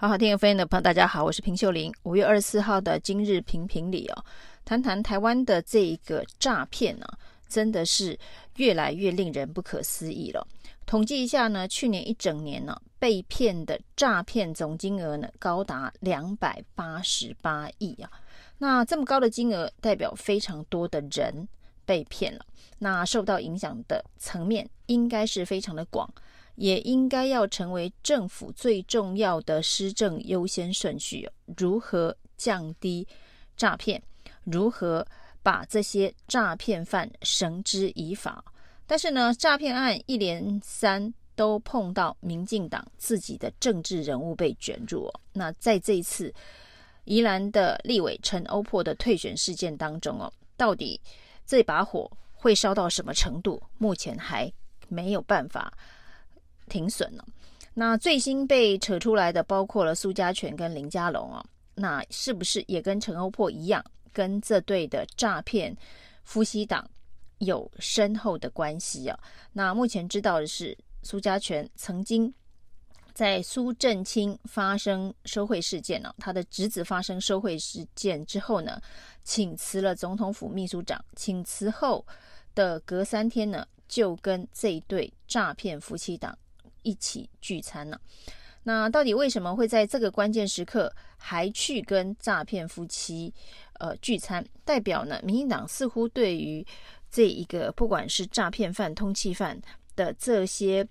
好好听 FM 的朋友，大家好，我是平秀玲。五月二十四号的今日评评理哦，谈谈台湾的这一个诈骗呢，真的是越来越令人不可思议了。统计一下呢，去年一整年呢，被骗的诈骗总金额呢，高达两百八十八亿啊。那这么高的金额，代表非常多的人被骗了。那受到影响的层面，应该是非常的广。也应该要成为政府最重要的施政优先顺序。如何降低诈骗？如何把这些诈骗犯绳之以法？但是呢，诈骗案一连三都碰到民进党自己的政治人物被卷入。那在这一次宜兰的立委陈欧珀的退选事件当中哦，到底这把火会烧到什么程度？目前还没有办法。停损了。那最新被扯出来的包括了苏家全跟林佳龙啊，那是不是也跟陈欧珀一样，跟这对的诈骗夫妻档有深厚的关系啊？那目前知道的是，苏家全曾经在苏震清发生收贿事件呢、他的侄子发生收贿事件之后呢，请辞了总统府秘书长，请辞后的隔三天呢，就跟这一对诈骗夫妻档。一起聚餐呢？那到底为什么会在这个关键时刻还去跟诈骗夫妻呃聚餐？代表呢，民进党似乎对于这一个不管是诈骗犯、通缉犯的这些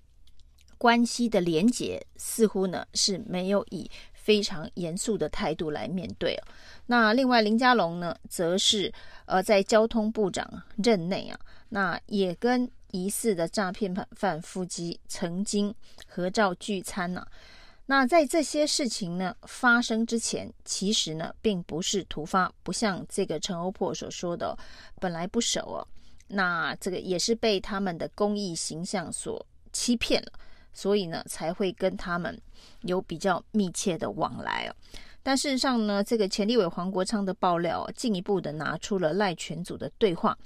关系的连结，似乎呢是没有以非常严肃的态度来面对哦。那另外林佳龙呢，则是呃在交通部长任内啊，那也跟。疑似的诈骗犯夫妻曾经合照聚餐呢、啊。那在这些事情呢发生之前，其实呢并不是突发，不像这个陈欧珀所说的本来不熟哦。那这个也是被他们的公益形象所欺骗了，所以呢才会跟他们有比较密切的往来哦。但事实上呢，这个前立委黄国昌的爆料进一步的拿出了赖群组的对话。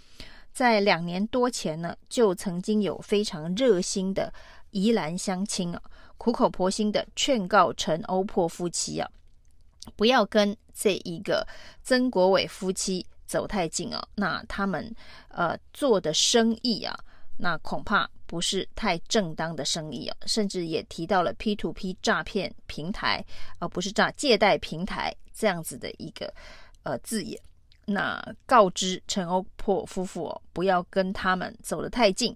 在两年多前呢，就曾经有非常热心的宜兰乡亲啊，苦口婆心的劝告陈欧珀夫妻啊，不要跟这一个曾国伟夫妻走太近啊。那他们呃做的生意啊，那恐怕不是太正当的生意啊，甚至也提到了 P to P 诈骗平台，而不是诈借贷平台这样子的一个呃字眼。那告知陈欧珀夫妇哦，不要跟他们走得太近，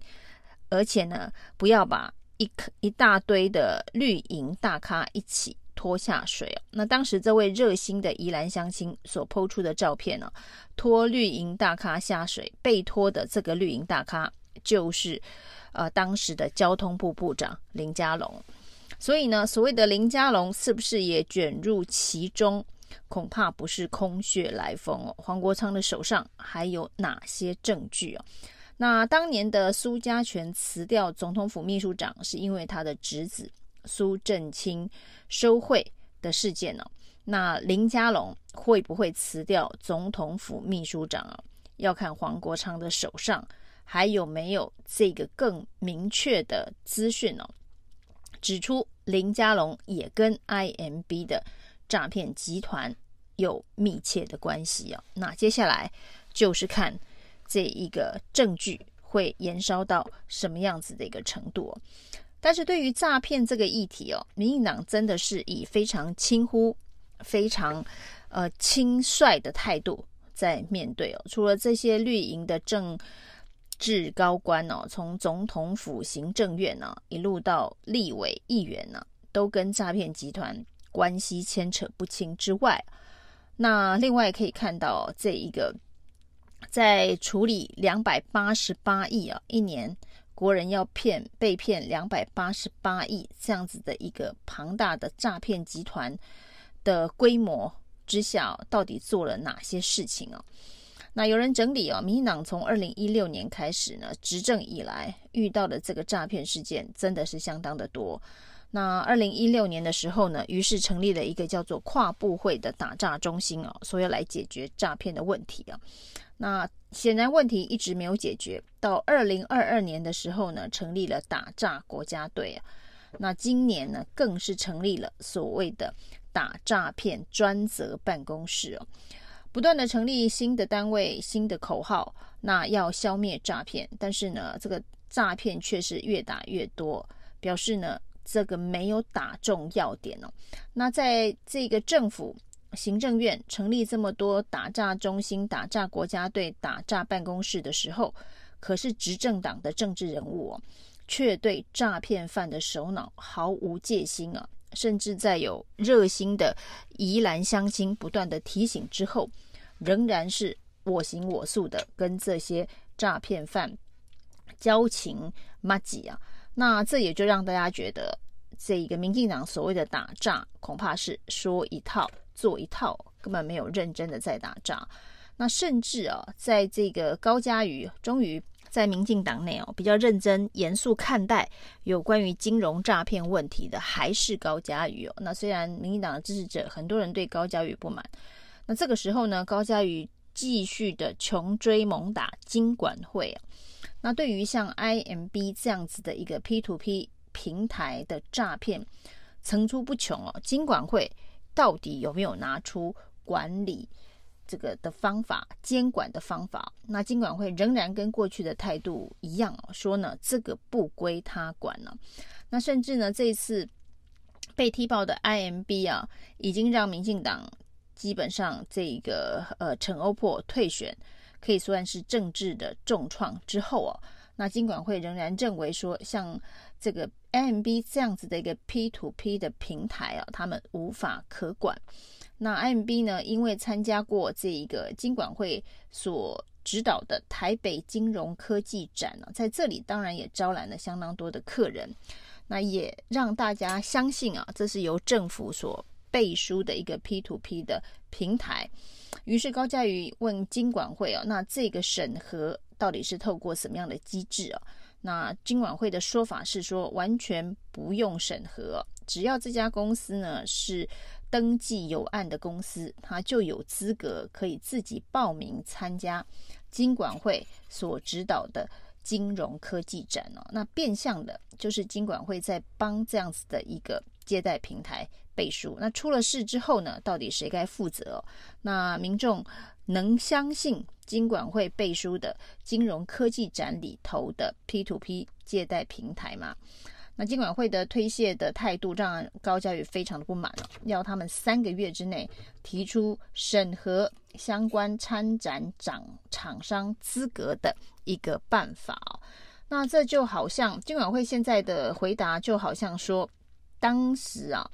而且呢，不要把一一大堆的绿营大咖一起拖下水哦。那当时这位热心的宜兰乡亲所抛出的照片呢，拖绿营大咖下水，被拖的这个绿营大咖就是呃当时的交通部部长林佳龙。所以呢，所谓的林佳龙是不是也卷入其中？恐怕不是空穴来风哦。黄国昌的手上还有哪些证据哦？那当年的苏家全辞掉总统府秘书长，是因为他的侄子苏震清收贿的事件呢？那林佳龙会不会辞掉总统府秘书长啊？要看黄国昌的手上还有没有这个更明确的资讯哦，指出林佳龙也跟 IMB 的。诈骗集团有密切的关系哦，那接下来就是看这一个证据会延烧到什么样子的一个程度。但是对于诈骗这个议题哦，民进党真的是以非常轻忽、非常呃轻率的态度在面对哦。除了这些绿营的政治高官哦，从总统府、行政院呢，一路到立委、议员呢，都跟诈骗集团。关系牵扯不清之外，那另外可以看到这一个在处理两百八十八亿啊，一年国人要骗被骗两百八十八亿这样子的一个庞大的诈骗集团的规模之下，到底做了哪些事情啊？那有人整理啊，民进党从二零一六年开始呢，执政以来遇到的这个诈骗事件真的是相当的多。那二零一六年的时候呢，于是成立了一个叫做跨部会的打诈中心啊，所以来解决诈骗的问题啊。那显然问题一直没有解决。到二零二二年的时候呢，成立了打诈国家队啊。那今年呢，更是成立了所谓的打诈骗专责办公室哦，不断的成立新的单位、新的口号，那要消灭诈骗，但是呢，这个诈骗却是越打越多，表示呢，这个没有打中要点哦。那在这个政府行政院成立这么多打诈中心、打诈国家队、打诈办公室的时候，可是执政党的政治人物哦。却对诈骗犯的首脑毫无戒心啊！甚至在有热心的宜兰乡亲不断的提醒之后，仍然是我行我素的跟这些诈骗犯交情麻吉啊！那这也就让大家觉得，这一个民进党所谓的打诈，恐怕是说一套做一套，根本没有认真的在打诈。那甚至啊，在这个高嘉瑜终于。在民进党内哦，比较认真严肃看待有关于金融诈骗问题的，还是高嘉瑜哦。那虽然民进党的支持者很多人对高嘉瑜不满，那这个时候呢，高嘉瑜继续的穷追猛打金管会啊。那对于像 IMB 这样子的一个 P2P 平台的诈骗层出不穷哦，金管会到底有没有拿出管理？这个的方法，监管的方法，那金管会仍然跟过去的态度一样哦，说呢，这个不归他管了。那甚至呢，这一次被踢爆的 IMB 啊，已经让民进党基本上这个呃陈欧珀退选，可以算是政治的重创之后哦，那金管会仍然认为说，像这个 M B 这样子的一个 P to P 的平台啊，他们无法可管。那 M B 呢？因为参加过这一个金管会所指导的台北金融科技展呢，在这里当然也招揽了相当多的客人，那也让大家相信啊，这是由政府所背书的一个 P to P 的平台。于是高嘉瑜问金管会哦，那这个审核到底是透过什么样的机制啊？那金管会的说法是说，完全不用审核，只要这家公司呢是。登记有案的公司，他就有资格可以自己报名参加金管会所指导的金融科技展哦。那变相的就是金管会在帮这样子的一个借贷平台背书。那出了事之后呢，到底谁该负责？那民众能相信金管会背书的金融科技展里头的 P to P 借贷平台吗？那金管会的推卸的态度让高嘉宇非常的不满，要他们三个月之内提出审核相关参展厂厂商资格的一个办法。那这就好像金管会现在的回答，就好像说，当时啊，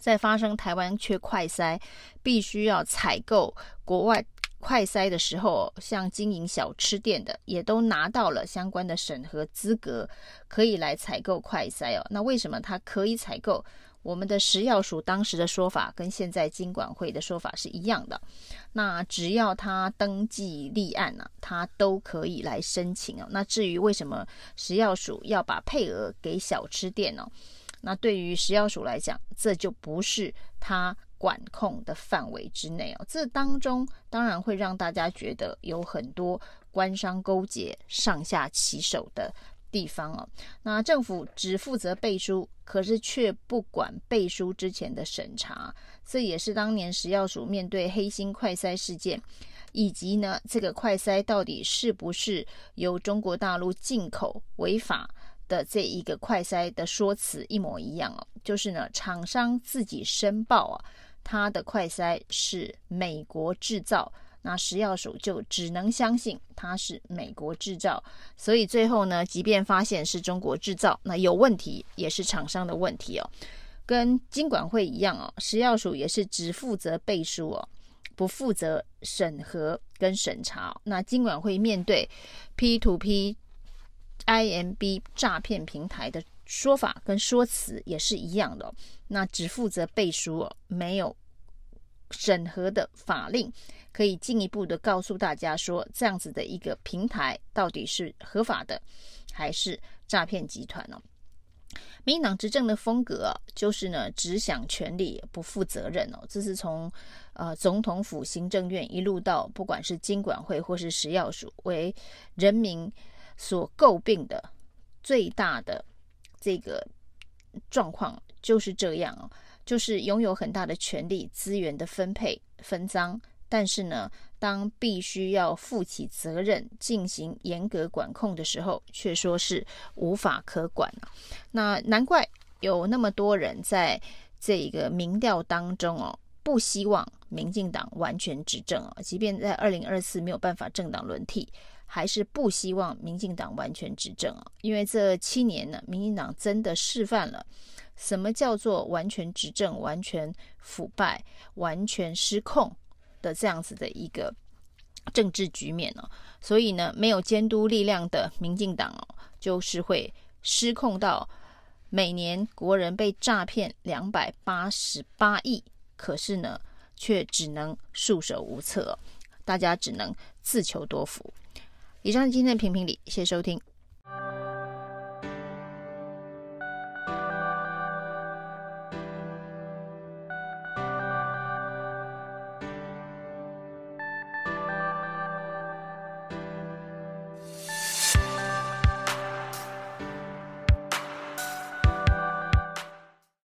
在发生台湾缺快筛，必须要采购国外。快筛的时候，像经营小吃店的也都拿到了相关的审核资格，可以来采购快筛哦。那为什么他可以采购？我们的食药署当时的说法跟现在金管会的说法是一样的。那只要他登记立案呢、他都可以来申请哦。那至于为什么食药署要把配额给小吃店呢？那对于食药署来讲，这就不是他。管控的范围之内哦，这当中当然会让大家觉得有很多官商勾结、上下其手的地方哦。那政府只负责背书，可是却不管背书之前的审查，这也是当年食药署面对黑心快筛事件，以及呢这个快筛到底是不是由中国大陆进口违法的这一个快筛的说辞一模一样哦，就是呢厂商自己申报啊。它的快筛是美国制造，那食药署就只能相信它是美国制造，所以最后呢，即便发现是中国制造，那有问题也是厂商的问题哦。跟金管会一样哦，食药署也是只负责背书哦，不负责审核跟审查。那金管会面对 P2P IMB 诈骗平台的。说法跟说辞也是一样的，那只负责背书，没有审核的法令，可以进一步的告诉大家说，这样子的一个平台到底是合法的，还是诈骗集团呢？民进党执政的风格就是呢，只想权力不负责任哦，这是从呃总统府、行政院一路到不管是经管会或是食药署，为人民所诟病的最大的。这个状况就是这样哦，就是拥有很大的权力、资源的分配分赃，但是呢，当必须要负起责任、进行严格管控的时候，却说是无法可管啊。那难怪有那么多人在这个民调当中哦，不希望民进党完全执政啊，即便在二零二四没有办法政党轮替。还是不希望民进党完全执政啊，因为这七年呢，民进党真的示范了什么叫做完全执政、完全腐败、完全失控的这样子的一个政治局面哦。所以呢，没有监督力量的民进党哦，就是会失控到每年国人被诈骗两百八十八亿，可是呢，却只能束手无策，大家只能自求多福。以上今天的评评理，谢谢收听。